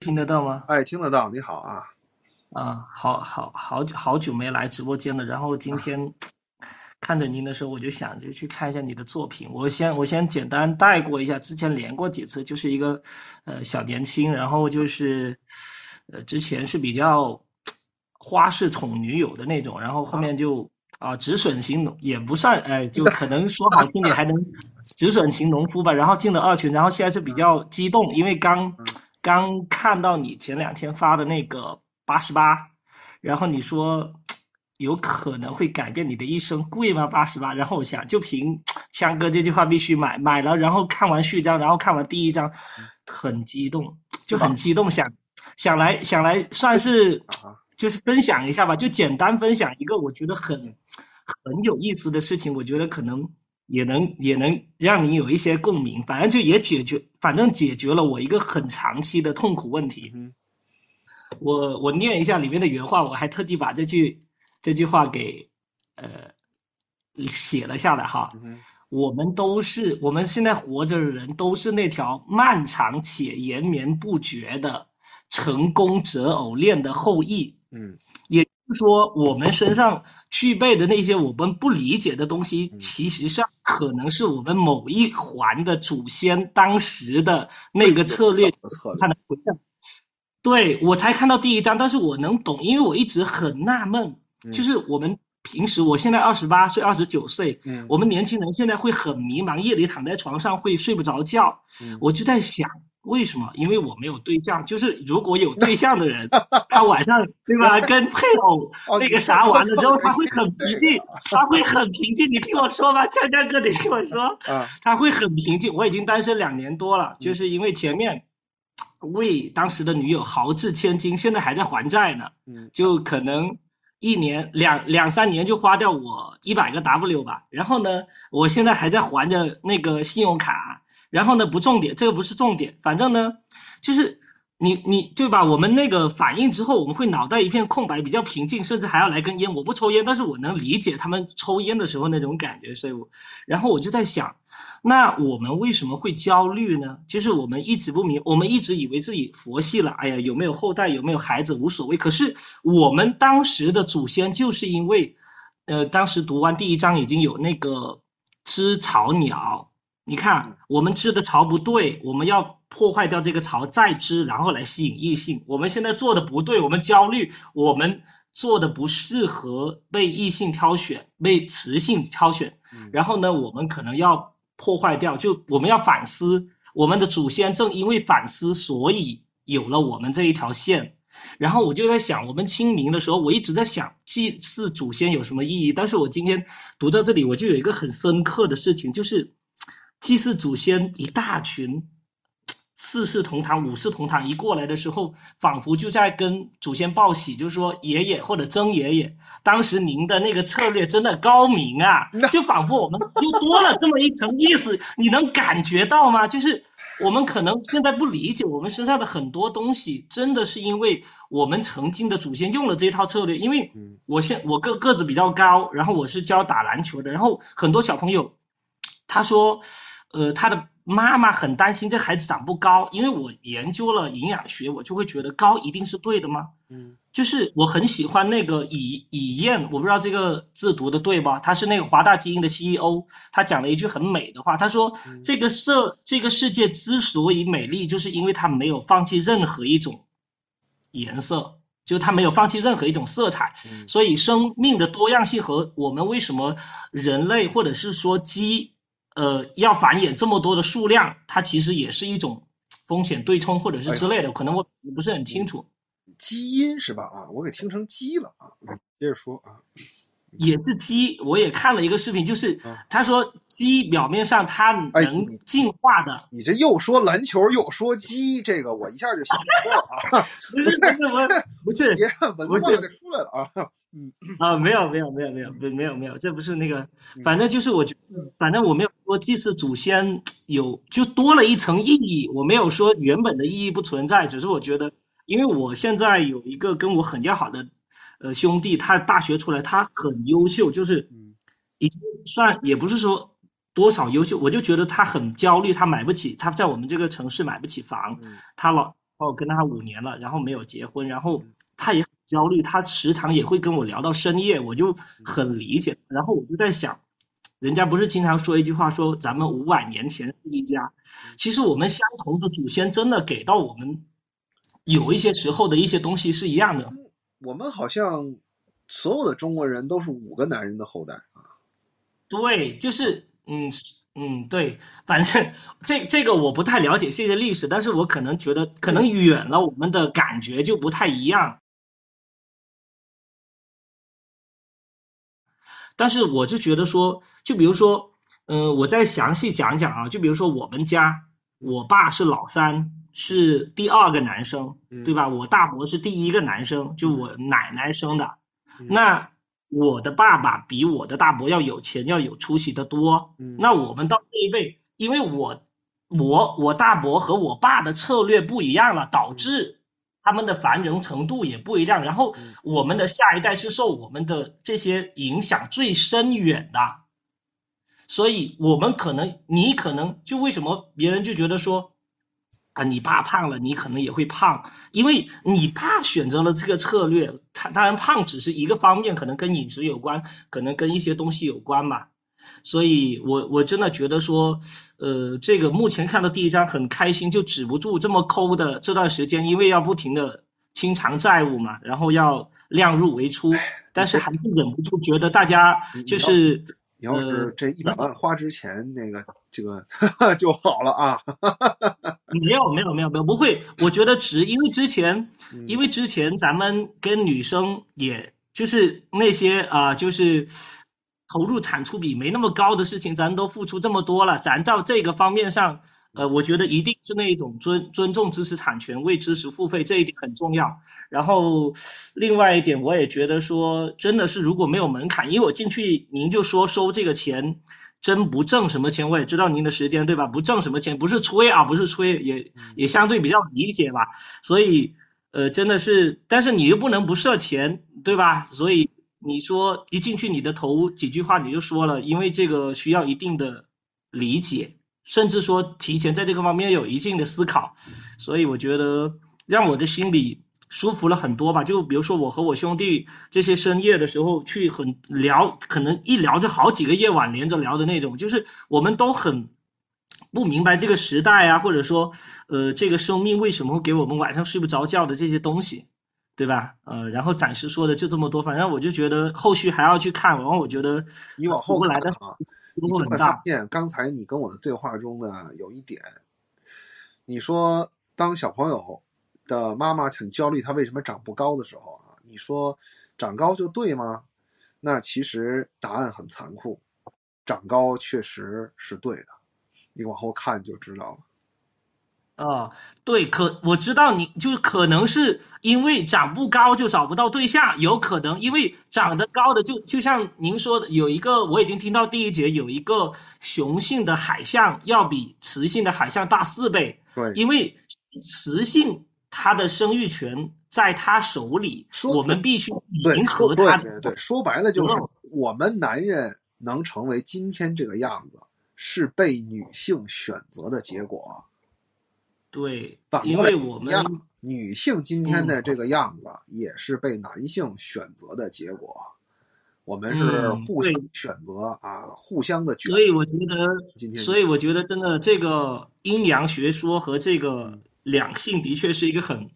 听得到吗？哎，听得到，你好啊。啊，好好好久好久没来直播间了，然后今天 看着您的时候，我就想着去看一下你的作品。我先我先简单带过一下，之前连过几次，就是一个呃小年轻，然后就是呃之前是比较花式宠女友的那种，然后后面就啊止损型农也不算，哎，就可能说好听点还能止损型农夫吧。然后进了二群，然后现在是比较激动，因为刚刚看到你前两天发的那个。八十八，然后你说有可能会改变你的一生，贵吗？八十八，然后我想就凭强哥这句话必须买，买了，然后看完序章，然后看完第一章，很激动，就很激动，想想来想来算是就是分享一下吧，就简单分享一个我觉得很很有意思的事情，我觉得可能也能也能让你有一些共鸣，反正就也解决，反正解决了我一个很长期的痛苦问题。我我念一下里面的原话，我还特地把这句这句话给呃写了下来哈。我们都是我们现在活着的人，都是那条漫长且延绵不绝的成功择偶链的后裔。嗯，也就是说，我们身上具备的那些我们不理解的东西，其实上可能是我们某一环的祖先当时的那个策略，他的回向。对我才看到第一章，但是我能懂，因为我一直很纳闷，就是我们平时，我现在二十八岁、二十九岁，我们年轻人现在会很迷茫，夜里躺在床上会睡不着觉，我就在想为什么？因为我没有对象，就是如果有对象的人，他晚上对吧，跟配偶那个啥完了之后，他会很平静，他会很平静，你听我说吧，佳佳哥，你听我说，他会很平静。我已经单身两年多了，就是因为前面。为当时的女友豪掷千金，现在还在还债呢。嗯，就可能一年两两三年就花掉我一百个 W 吧。然后呢，我现在还在还着那个信用卡。然后呢，不重点，这个不是重点。反正呢，就是你你对吧？我们那个反应之后，我们会脑袋一片空白，比较平静，甚至还要来根烟。我不抽烟，但是我能理解他们抽烟的时候那种感觉。所以我，然后我就在想。那我们为什么会焦虑呢？就是我们一直不明，我们一直以为自己佛系了，哎呀，有没有后代，有没有孩子无所谓。可是我们当时的祖先就是因为，呃，当时读完第一章已经有那个知巢鸟，你看我们织的巢不对，我们要破坏掉这个巢再织，然后来吸引异性。我们现在做的不对，我们焦虑，我们做的不适合被异性挑选，被雌性挑选。然后呢，我们可能要。破坏掉，就我们要反思，我们的祖先正因为反思，所以有了我们这一条线。然后我就在想，我们清明的时候，我一直在想祭祀祖先有什么意义。但是我今天读到这里，我就有一个很深刻的事情，就是祭祀祖先一大群。四世同堂、五世同堂一过来的时候，仿佛就在跟祖先报喜，就是说爷爷或者曾爷爷，当时您的那个策略真的高明啊，就仿佛我们又多了这么一层意思，你能感觉到吗？就是我们可能现在不理解，我们身上的很多东西，真的是因为我们曾经的祖先用了这套策略。因为我现我个个子比较高，然后我是教打篮球的，然后很多小朋友他说，呃，他的。妈妈很担心这孩子长不高，因为我研究了营养学，我就会觉得高一定是对的吗？嗯，就是我很喜欢那个以以燕，我不知道这个字读的对吧？他是那个华大基因的 CEO，他讲了一句很美的话，他说这个世这个世界之所以美丽，就是因为它没有放弃任何一种颜色，就它没有放弃任何一种色彩，所以生命的多样性和我们为什么人类或者是说鸡。呃，要繁衍这么多的数量，它其实也是一种风险对冲或者是之类的，可能我不是很清楚。基因是吧？啊，我给听成鸡了啊。接着说啊，也是鸡，我也看了一个视频，就是他说鸡表面上它能进化的。你这又说篮球又说鸡，这个我一下就想错了啊。不是不是 不是，别文化就出来了啊。嗯啊，没有没有没有没有没没有没有，这不是那个，反正就是我觉得，反正我没有说祭祀祖先有就多了一层意义，我没有说原本的意义不存在，只是我觉得，因为我现在有一个跟我很要好的呃兄弟，他大学出来，他很优秀，就是已经算也不是说多少优秀，我就觉得他很焦虑，他买不起，他在我们这个城市买不起房，他老。哦跟他五年了，然后没有结婚，然后他也很焦虑，他时常也会跟我聊到深夜，我就很理解。然后我就在想，人家不是经常说一句话，说咱们五百年前是一家，其实我们相同的祖先真的给到我们有一些时候的一些东西是一样的。我们好像所有的中国人都是五个男人的后代啊。对，就是嗯嗯对，反正这这个我不太了解这些历史，但是我可能觉得可能远了，我们的感觉就不太一样。但是我就觉得说，就比如说，嗯，我再详细讲讲啊，就比如说我们家，我爸是老三，是第二个男生，对吧？我大伯是第一个男生，就我奶奶生的。那我的爸爸比我的大伯要有钱，要有出息的多。那我们到这一辈，因为我我我大伯和我爸的策略不一样了，导致。他们的繁荣程度也不一样，然后我们的下一代是受我们的这些影响最深远的，所以我们可能你可能就为什么别人就觉得说啊你爸胖了，你可能也会胖，因为你爸选择了这个策略，他当然胖只是一个方面，可能跟饮食有关，可能跟一些东西有关嘛。所以，我我真的觉得说，呃，这个目前看到第一章很开心，就止不住这么抠的这段时间，因为要不停的清偿债务嘛，然后要量入为出，但是还是忍不住觉得大家就是，你要是这一百万花之前那个这个 就好了啊，没有没有没有没有不会，我觉得值，因为之前因为之前咱们跟女生也就是那些啊就是。投入产出比没那么高的事情，咱都付出这么多了，咱到这个方面上，呃，我觉得一定是那一种尊尊重知识产权，为知识付费这一点很重要。然后另外一点，我也觉得说，真的是如果没有门槛，因为我进去您就说收这个钱，真不挣什么钱，我也知道您的时间对吧？不挣什么钱，不是吹啊，不是吹，也也相对比较理解吧。所以呃，真的是，但是你又不能不设钱，对吧？所以。你说一进去，你的头几句话你就说了，因为这个需要一定的理解，甚至说提前在这个方面有一定的思考，所以我觉得让我的心里舒服了很多吧。就比如说我和我兄弟这些深夜的时候去很聊，可能一聊就好几个夜晚连着聊的那种，就是我们都很不明白这个时代啊，或者说呃这个生命为什么会给我们晚上睡不着觉的这些东西。对吧？呃，然后暂时说的就这么多，反正我就觉得后续还要去看，然后我觉得你往后来的啊，你会发现刚才你跟我的对话中呢，有一点，你说当小朋友的妈妈很焦虑，他为什么长不高的时候啊，你说长高就对吗？那其实答案很残酷，长高确实是对的，你往后看就知道了。啊，对，可我知道你就是可能是因为长不高就找不到对象，有可能因为长得高的就就像您说的，有一个我已经听到第一节有一个雄性的海象要比雌性的海象大四倍，对，因为雌性它的生育权在他手里，我们必须迎合他。对对，说白了就是我们男人能成为今天这个样子，是被女性选择的结果。对，因为我们女性今天的这个样子也是被男性选择的结果，我们是互相选择啊，互相的。所以我觉得，所以我觉得真的这个阴阳学说和这个两性的确是一个很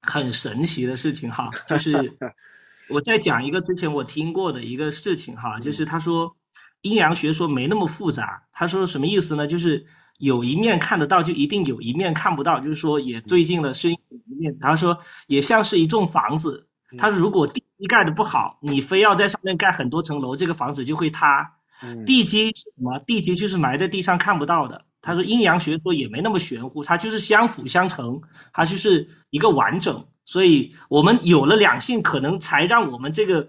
很神奇的事情哈。就是 我再讲一个之前我听过的一个事情哈，就是他说阴阳学说没那么复杂，他说什么意思呢？就是。有一面看得到，就一定有一面看不到，就是说也对应了是一面。他说也像是一栋房子，他说如果地基盖的不好，你非要在上面盖很多层楼，这个房子就会塌。地基是什么？地基就是埋在地上看不到的。他说阴阳学说也没那么玄乎，它就是相辅相成，它就是一个完整。所以我们有了两性，可能才让我们这个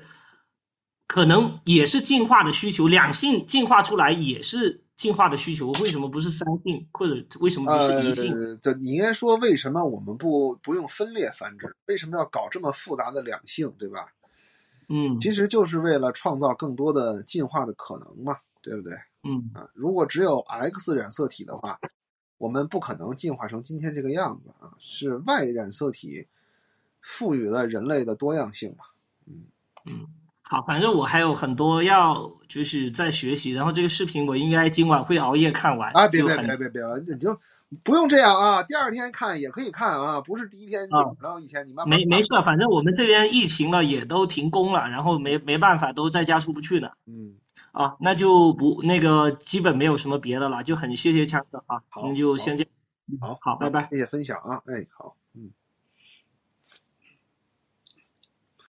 可能也是进化的需求，两性进化出来也是。进化的需求为什么不是三性，或者为什么不是一性？你应该说为什么我们不不用分裂繁殖？为什么要搞这么复杂的两性，对吧？嗯，其实就是为了创造更多的进化的可能嘛，对不对？嗯啊，如果只有 X 染色体的话，我们不可能进化成今天这个样子啊，是 Y 染色体赋予了人类的多样性嘛。嗯嗯，好，反正我还有很多要就是在学习，然后这个视频我应该今晚会熬夜看完。啊，别别别别别，你就不用这样啊，第二天看也可以看啊，不是第一天就然后一天，你慢慢。没没事，反正我们这边疫情了也都停工了，然后没没办法都在家出不去呢。嗯。啊，那就不那个基本没有什么别的了，就很谢谢强哥啊，那就先这样。好，好，拜拜。谢谢分享啊，哎，好。